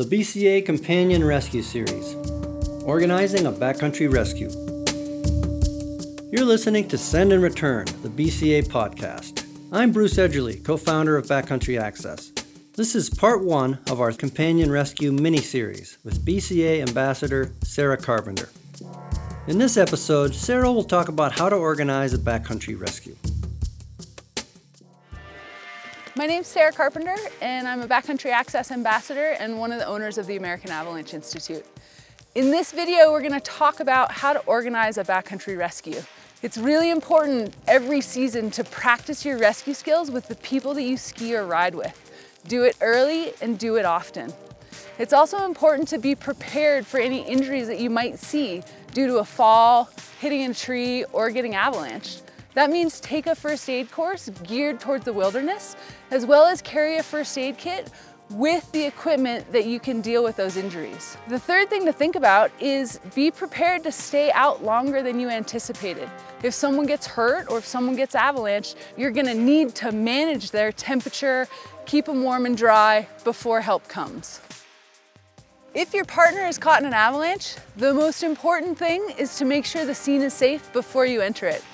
the BCA Companion Rescue Series, organizing a backcountry rescue. You're listening to Send and Return, the BCA podcast. I'm Bruce Edgerly, co founder of Backcountry Access. This is part one of our Companion Rescue mini series with BCA Ambassador Sarah Carpenter. In this episode, Sarah will talk about how to organize a backcountry rescue. My name's Sarah Carpenter, and I'm a Backcountry Access Ambassador and one of the owners of the American Avalanche Institute. In this video, we're gonna talk about how to organize a backcountry rescue. It's really important every season to practice your rescue skills with the people that you ski or ride with. Do it early and do it often. It's also important to be prepared for any injuries that you might see due to a fall, hitting a tree, or getting avalanched. That means take a first aid course geared towards the wilderness, as well as carry a first aid kit with the equipment that you can deal with those injuries. The third thing to think about is be prepared to stay out longer than you anticipated. If someone gets hurt or if someone gets avalanched, you're gonna need to manage their temperature, keep them warm and dry before help comes. If your partner is caught in an avalanche, the most important thing is to make sure the scene is safe before you enter it.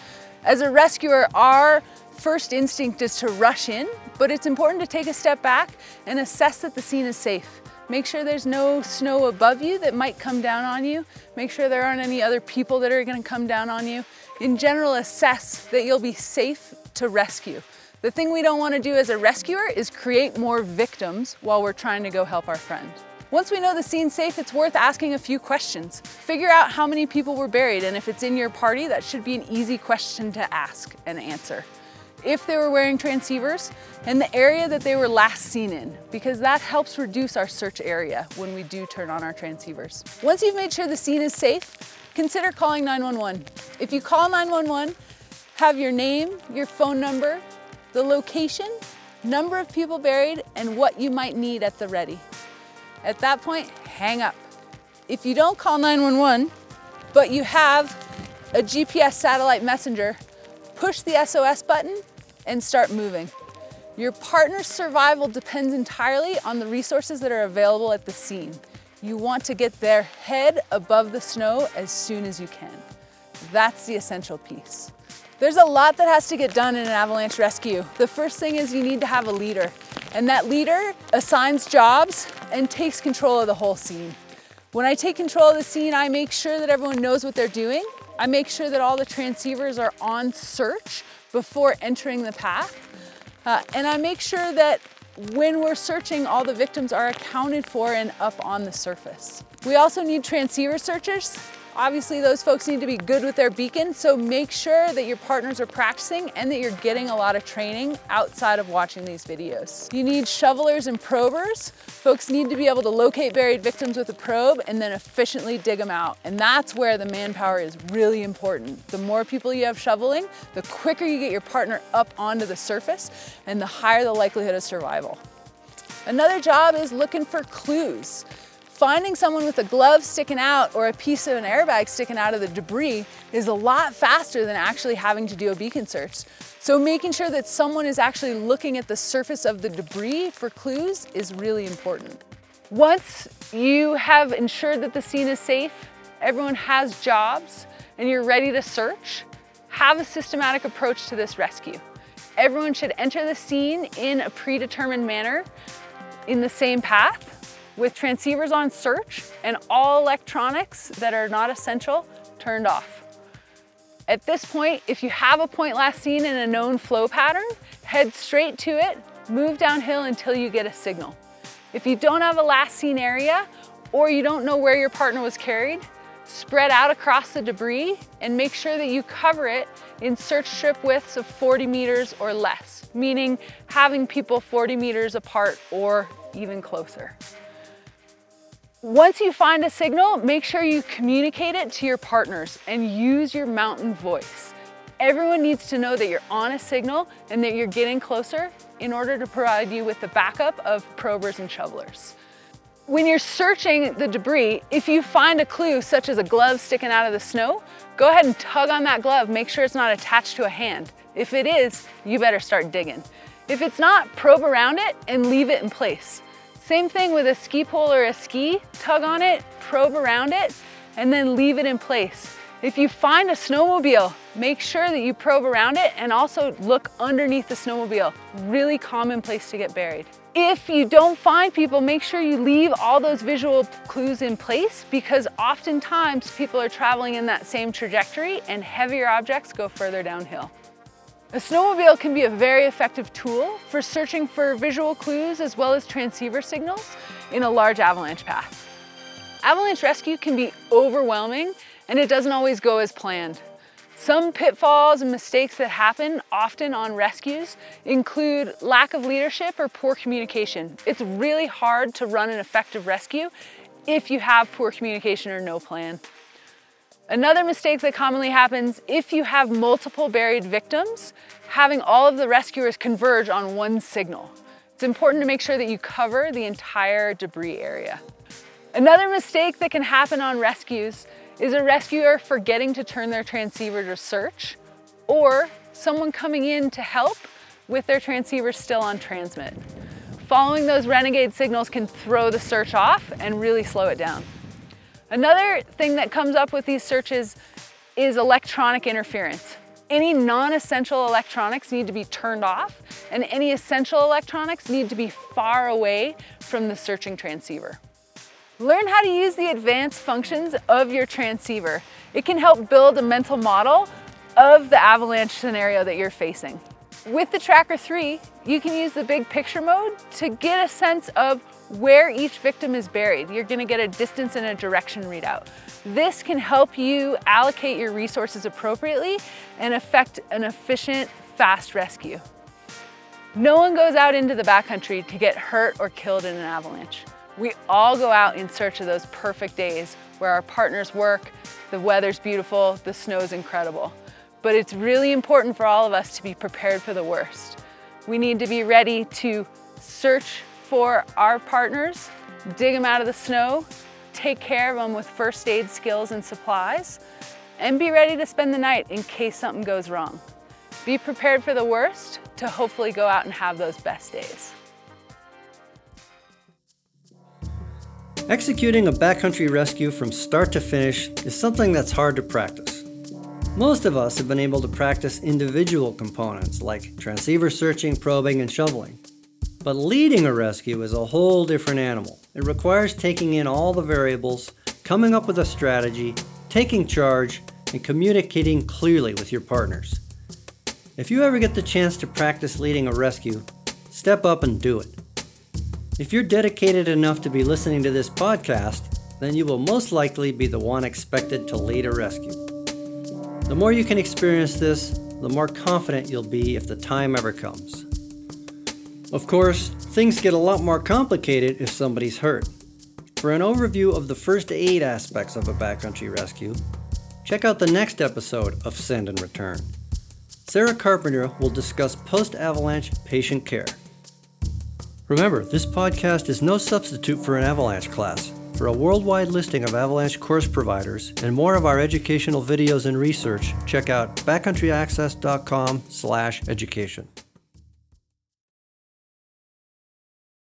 As a rescuer, our first instinct is to rush in, but it's important to take a step back and assess that the scene is safe. Make sure there's no snow above you that might come down on you. Make sure there aren't any other people that are gonna come down on you. In general, assess that you'll be safe to rescue. The thing we don't wanna do as a rescuer is create more victims while we're trying to go help our friend. Once we know the scene's safe, it's worth asking a few questions. Figure out how many people were buried, and if it's in your party, that should be an easy question to ask and answer. If they were wearing transceivers, and the area that they were last seen in, because that helps reduce our search area when we do turn on our transceivers. Once you've made sure the scene is safe, consider calling 911. If you call 911, have your name, your phone number, the location, number of people buried, and what you might need at the ready. At that point, hang up. If you don't call 911, but you have a GPS satellite messenger, push the SOS button and start moving. Your partner's survival depends entirely on the resources that are available at the scene. You want to get their head above the snow as soon as you can. That's the essential piece. There's a lot that has to get done in an avalanche rescue. The first thing is you need to have a leader, and that leader assigns jobs and takes control of the whole scene. When I take control of the scene, I make sure that everyone knows what they're doing. I make sure that all the transceivers are on search before entering the path. Uh, and I make sure that when we're searching, all the victims are accounted for and up on the surface. We also need transceiver searchers Obviously those folks need to be good with their beacon, so make sure that your partners are practicing and that you're getting a lot of training outside of watching these videos. You need shovelers and probers. Folks need to be able to locate buried victims with a probe and then efficiently dig them out. And that's where the manpower is really important. The more people you have shoveling, the quicker you get your partner up onto the surface and the higher the likelihood of survival. Another job is looking for clues. Finding someone with a glove sticking out or a piece of an airbag sticking out of the debris is a lot faster than actually having to do a beacon search. So making sure that someone is actually looking at the surface of the debris for clues is really important. Once you have ensured that the scene is safe, everyone has jobs, and you're ready to search, have a systematic approach to this rescue. Everyone should enter the scene in a predetermined manner in the same path with transceivers on search and all electronics that are not essential turned off. At this point, if you have a point last seen in a known flow pattern, head straight to it, move downhill until you get a signal. If you don't have a last seen area or you don't know where your partner was carried, spread out across the debris and make sure that you cover it in search strip widths of 40 meters or less, meaning having people 40 meters apart or even closer. Once you find a signal, make sure you communicate it to your partners and use your mountain voice. Everyone needs to know that you're on a signal and that you're getting closer in order to provide you with the backup of probers and shovelers. When you're searching the debris, if you find a clue such as a glove sticking out of the snow, go ahead and tug on that glove, make sure it's not attached to a hand. If it is, you better start digging. If it's not, probe around it and leave it in place. Same thing with a ski pole or a ski, tug on it, probe around it, and then leave it in place. If you find a snowmobile, make sure that you probe around it and also look underneath the snowmobile. Really common place to get buried. If you don't find people, make sure you leave all those visual clues in place because oftentimes people are traveling in that same trajectory and heavier objects go further downhill. A snowmobile can be a very effective tool for searching for visual clues as well as transceiver signals in a large avalanche path. Avalanche rescue can be overwhelming and it doesn't always go as planned. Some pitfalls and mistakes that happen often on rescues include lack of leadership or poor communication. It's really hard to run an effective rescue if you have poor communication or no plan. Another mistake that commonly happens if you have multiple buried victims, having all of the rescuers converge on one signal. It's important to make sure that you cover the entire debris area. Another mistake that can happen on rescues is a rescuer forgetting to turn their transceiver to search or someone coming in to help with their transceiver still on transmit. Following those renegade signals can throw the search off and really slow it down. Another thing that comes up with these searches is electronic interference. Any non-essential electronics need to be turned off and any essential electronics need to be far away from the searching transceiver. Learn how to use the advanced functions of your transceiver. It can help build a mental model of the avalanche scenario that you're facing. With the Tracker 3, you can use the big picture mode to get a sense of where each victim is buried. You're gonna get a distance and a direction readout. This can help you allocate your resources appropriately and effect an efficient, fast rescue. No one goes out into the backcountry to get hurt or killed in an avalanche. We all go out in search of those perfect days where our partners work, the weather's beautiful, the snow's incredible. But it's really important for all of us to be prepared for the worst. We need to be ready to search for our partners, dig them out of the snow, take care of them with first aid skills and supplies, and be ready to spend the night in case something goes wrong. Be prepared for the worst to hopefully go out and have those best days. Executing a backcountry rescue from start to finish is something that's hard to practice. Most of us have been able to practice individual components like transceiver searching, probing, and shoveling. But leading a rescue is a whole different animal. It requires taking in all the variables, coming up with a strategy, taking charge, and communicating clearly with your partners. If you ever get the chance to practice leading a rescue, step up and do it. If you're dedicated enough to be listening to this podcast, then you will most likely be the one expected to lead a rescue. The more you can experience this, the more confident you'll be if the time ever comes. Of course, things get a lot more complicated if somebody's hurt. For an overview of the first aid aspects of a backcountry rescue, check out the next episode of Send and Return. Sarah Carpenter will discuss post avalanche patient care. Remember, this podcast is no substitute for an avalanche class. For a worldwide listing of Avalanche course providers and more of our educational videos and research, check out backcountryaccess.com/education.